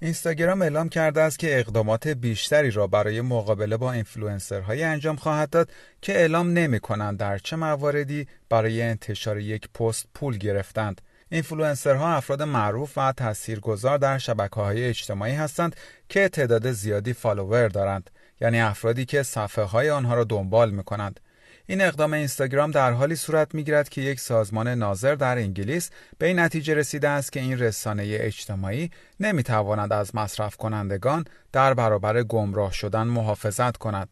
اینستاگرام اعلام کرده است که اقدامات بیشتری را برای مقابله با اینفلوئنسرهایی انجام خواهد داد که اعلام نمی کنند در چه مواردی برای انتشار یک پست پول گرفتند. اینفلوئنسرها افراد معروف و تاثیرگذار در شبکه های اجتماعی هستند که تعداد زیادی فالوور دارند یعنی افرادی که صفحه های آنها را دنبال می کنند. این اقدام اینستاگرام در حالی صورت می‌گیرد که یک سازمان ناظر در انگلیس به این نتیجه رسیده است که این رسانه اجتماعی نمی‌تواند از مصرف کنندگان در برابر گمراه شدن محافظت کند.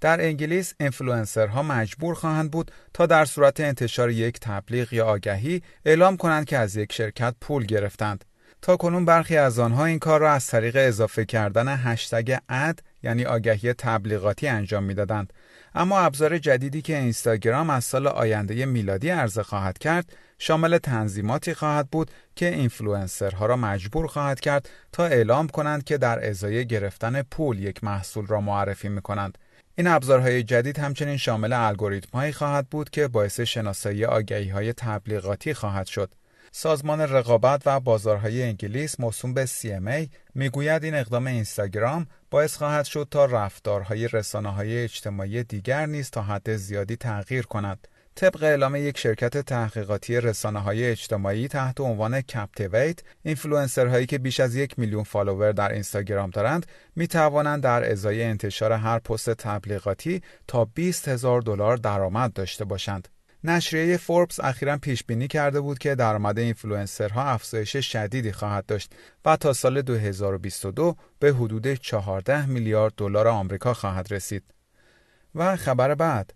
در انگلیس انفلوئنسرها مجبور خواهند بود تا در صورت انتشار یک تبلیغ یا آگهی اعلام کنند که از یک شرکت پول گرفتند. تا کنون برخی از آنها این کار را از طریق اضافه کردن هشتگ اد یعنی آگهی تبلیغاتی انجام می‌دادند اما ابزار جدیدی که اینستاگرام از سال آینده میلادی عرضه خواهد کرد شامل تنظیماتی خواهد بود که اینفلوئنسرها را مجبور خواهد کرد تا اعلام کنند که در ازای گرفتن پول یک محصول را معرفی می کنند. این ابزارهای جدید همچنین شامل الگوریتمهایی خواهد بود که باعث شناسایی آگهی های تبلیغاتی خواهد شد. سازمان رقابت و بازارهای انگلیس موسوم به CMA می‌گوید این اقدام اینستاگرام باعث خواهد شد تا رفتارهای رسانه های اجتماعی دیگر نیز تا حد زیادی تغییر کند. طبق اعلام یک شرکت تحقیقاتی رسانه های اجتماعی تحت عنوان Captiv8، اینفلوئنسرهایی که بیش از یک میلیون فالوور در اینستاگرام دارند، می توانند در ازای انتشار هر پست تبلیغاتی تا 20 هزار دلار درآمد داشته باشند. نشریه فوربس اخیرا پیش بینی کرده بود که درآمد اینفلوئنسرها افزایش شدیدی خواهد داشت و تا سال 2022 به حدود 14 میلیارد دلار آمریکا خواهد رسید. و خبر بعد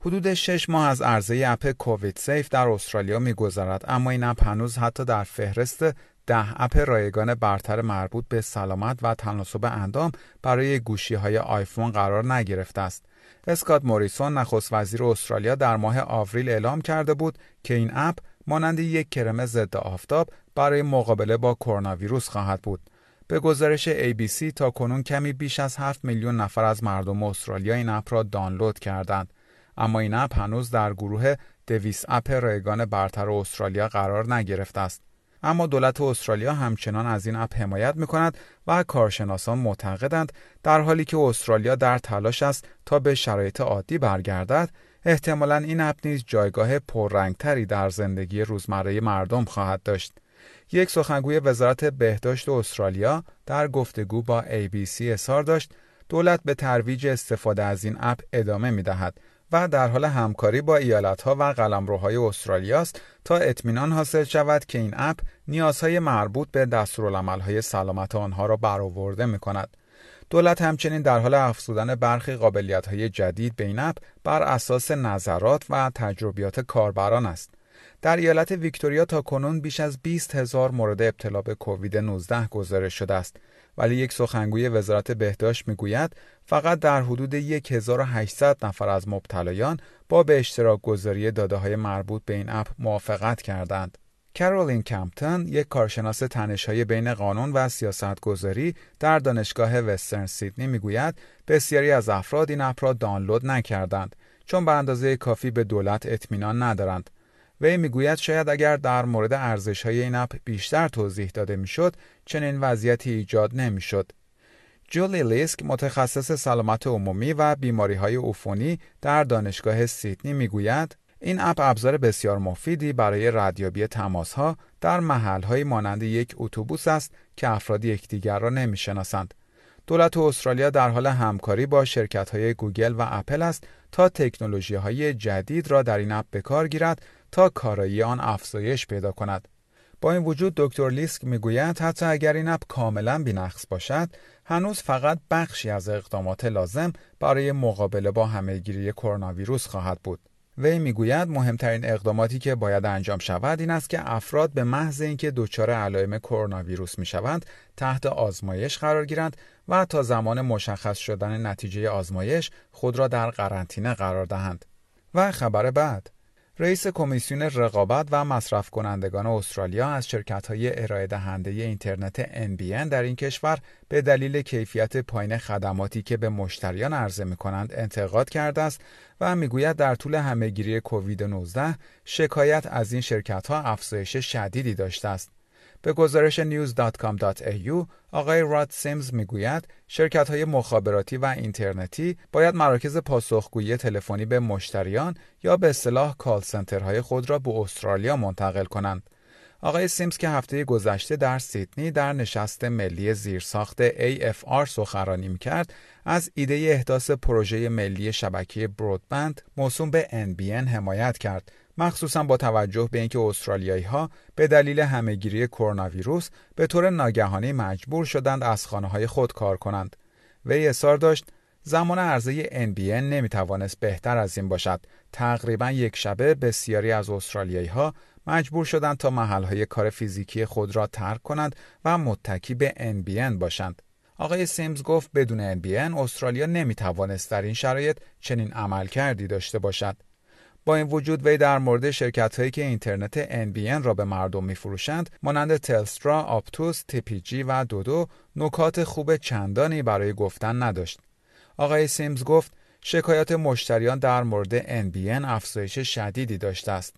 حدود 6 ماه از عرضه اپ COVIDSafe در استرالیا میگذرد اما این اپ هنوز حتی در فهرست ده اپ رایگان برتر مربوط به سلامت و تناسب اندام برای گوشی های آیفون قرار نگرفته است. اسکات موریسون نخست وزیر استرالیا در ماه آوریل اعلام کرده بود که این اپ مانند یک کرم ضد آفتاب برای مقابله با کرونا ویروس خواهد بود. به گزارش ABC تا کنون کمی بیش از 7 میلیون نفر از مردم استرالیا این اپ را دانلود کردند. اما این اپ هنوز در گروه دویس اپ رایگان برتر استرالیا قرار نگرفته است. اما دولت استرالیا همچنان از این اپ حمایت می کند و کارشناسان معتقدند در حالی که استرالیا در تلاش است تا به شرایط عادی برگردد احتمالا این اپ نیز جایگاه پررنگتری در زندگی روزمره مردم خواهد داشت. یک سخنگوی وزارت بهداشت استرالیا در گفتگو با ABC اظهار داشت دولت به ترویج استفاده از این اپ ادامه می دهد و در حال همکاری با ایالتها و قلمروهای استرالیا است تا اطمینان حاصل شود که این اپ نیازهای مربوط به دستورالعملهای سلامت آنها را برآورده می کند. دولت همچنین در حال افزودن برخی قابلیت‌های جدید به این اپ بر اساس نظرات و تجربیات کاربران است. در ایالت ویکتوریا تا کنون بیش از 20 هزار مورد ابتلا به کووید 19 گزارش شده است ولی یک سخنگوی وزارت بهداشت می‌گوید فقط در حدود 1800 نفر از مبتلایان با به اشتراک گذاری داده های مربوط به این اپ موافقت کردند. کرولین کمپتون یک کارشناس تنش‌های بین قانون و سیاست گذاری در دانشگاه وسترن سیدنی می‌گوید بسیاری از افراد این اپ را دانلود نکردند چون به اندازه کافی به دولت اطمینان ندارند وی می‌گوید شاید اگر در مورد ارزش های این اپ بیشتر توضیح داده می‌شد چنین وضعیتی ایجاد نمی‌شد. جولی لیسک متخصص سلامت عمومی و بیماری های عفونی در دانشگاه سیدنی می‌گوید این اپ ابزار بسیار مفیدی برای ردیابی تماس ها در محل های مانند یک اتوبوس است که افراد یکدیگر را نمی‌شناسند. دولت استرالیا در حال همکاری با شرکت های گوگل و اپل است تا تکنولوژی های جدید را در این اپ به کار گیرد تا کارایی آن افزایش پیدا کند. با این وجود دکتر لیسک می‌گوید حتی اگر این اپ کاملا بینقص باشد هنوز فقط بخشی از اقدامات لازم برای مقابله با همهگیری کرونا ویروس خواهد بود وی می‌گوید مهمترین اقداماتی که باید انجام شود این است که افراد به محض اینکه دچار علائم کرونا ویروس می‌شوند تحت آزمایش قرار گیرند و تا زمان مشخص شدن نتیجه آزمایش خود را در قرنطینه قرار دهند. و خبر بعد رئیس کمیسیون رقابت و مصرف کنندگان استرالیا از شرکت های ارائه دهنده اینترنت NBN در این کشور به دلیل کیفیت پایین خدماتی که به مشتریان عرضه می کنند انتقاد کرده است و می‌گوید در طول همهگیری کووید 19 شکایت از این شرکت ها افزایش شدیدی داشته است. به گزارش news.com.au آقای راد سیمز می‌گوید شرکت های مخابراتی و اینترنتی باید مراکز پاسخگویی تلفنی به مشتریان یا به اصطلاح کال سنترهای خود را به استرالیا منتقل کنند. آقای سیمز که هفته گذشته در سیدنی در نشست ملی زیرساخت AFR سخنرانی کرد از ایده احداث پروژه ملی شبکه برودبند موسوم به NBN حمایت کرد مخصوصا با توجه به اینکه استرالیایی ها به دلیل همهگیری کرونا ویروس به طور ناگهانی مجبور شدند از خانه های خود کار کنند. وی اصرار داشت زمان عرضه NBN نمی توانست بهتر از این باشد. تقریبا یک شبه بسیاری از استرالیایی ها مجبور شدند تا محل های کار فیزیکی خود را ترک کنند و متکی به NBN باشند. آقای سیمز گفت بدون NBN استرالیا نمی توانست در این شرایط چنین عمل کردی داشته باشد. با این وجود وی در مورد شرکت هایی که اینترنت NBN را به مردم میفروشند مانند تلسترا، آپتوس، تپیجی و دودو نکات خوب چندانی برای گفتن نداشت. آقای سیمز گفت شکایات مشتریان در مورد NBN افزایش شدیدی داشته است.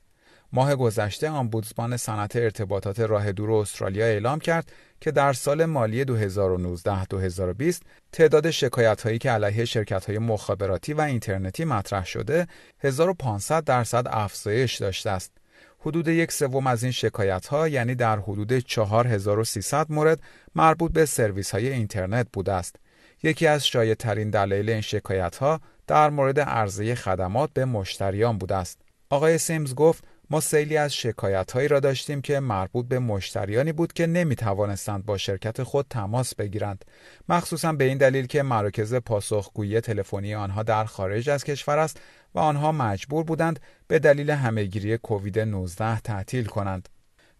ماه گذشته آمبودسمان صنعت ارتباطات راه دور استرالیا اعلام کرد که در سال مالی 2019-2020 تعداد شکایت هایی که علیه شرکت های مخابراتی و اینترنتی مطرح شده 1500 درصد افزایش داشته است. حدود یک سوم از این شکایت ها یعنی در حدود 4300 مورد مربوط به سرویس های اینترنت بوده است. یکی از شایع ترین دلایل این شکایت ها در مورد عرضه خدمات به مشتریان بوده است. آقای سیمز گفت ما سیلی از شکایت هایی را داشتیم که مربوط به مشتریانی بود که نمی توانستند با شرکت خود تماس بگیرند. مخصوصا به این دلیل که مراکز پاسخگویی تلفنی آنها در خارج از کشور است و آنها مجبور بودند به دلیل همهگیری کووید 19 تعطیل کنند.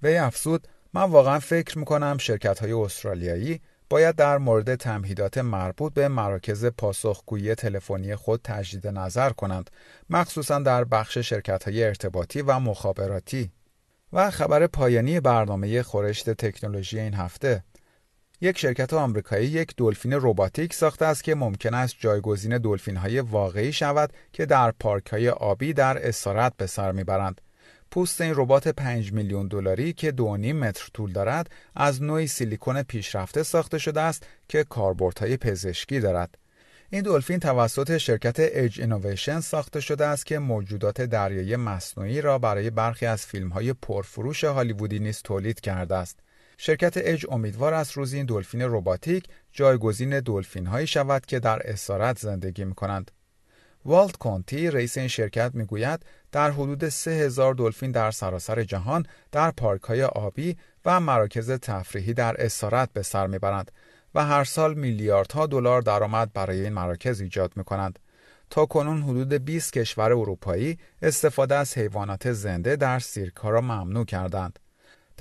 وی افزود من واقعا فکر می کنم شرکت های استرالیایی باید در مورد تمهیدات مربوط به مراکز پاسخگویی تلفنی خود تجدید نظر کنند مخصوصا در بخش شرکت های ارتباطی و مخابراتی. و خبر پایانی برنامه خورشت تکنولوژی این هفته. یک شرکت آمریکایی یک دلفین رباتیک ساخته است که ممکن است جایگزین دلفین های واقعی شود که در پارک های آبی در اسارت به سر می‌برند. پوست این ربات 5 میلیون دلاری که 2.5 متر طول دارد از نوعی سیلیکون پیشرفته ساخته شده است که کاربردهای پزشکی دارد. این دلفین توسط شرکت اج اینویشن ساخته شده است که موجودات دریایی مصنوعی را برای برخی از فیلم‌های پرفروش هالیوودی نیز تولید کرده است. شرکت اج امیدوار است روزی این دلفین رباتیک جایگزین دلفین‌هایی شود که در اسارت زندگی می‌کنند. والت کونتی رئیس این شرکت می‌گوید در حدود 3000 دلفین در سراسر جهان در پارک های آبی و مراکز تفریحی در اسارت به سر می‌برند و هر سال میلیاردها دلار درآمد برای این مراکز ایجاد می کنند. تا کنون حدود 20 کشور اروپایی استفاده از حیوانات زنده در سیرک ها را ممنوع کردند.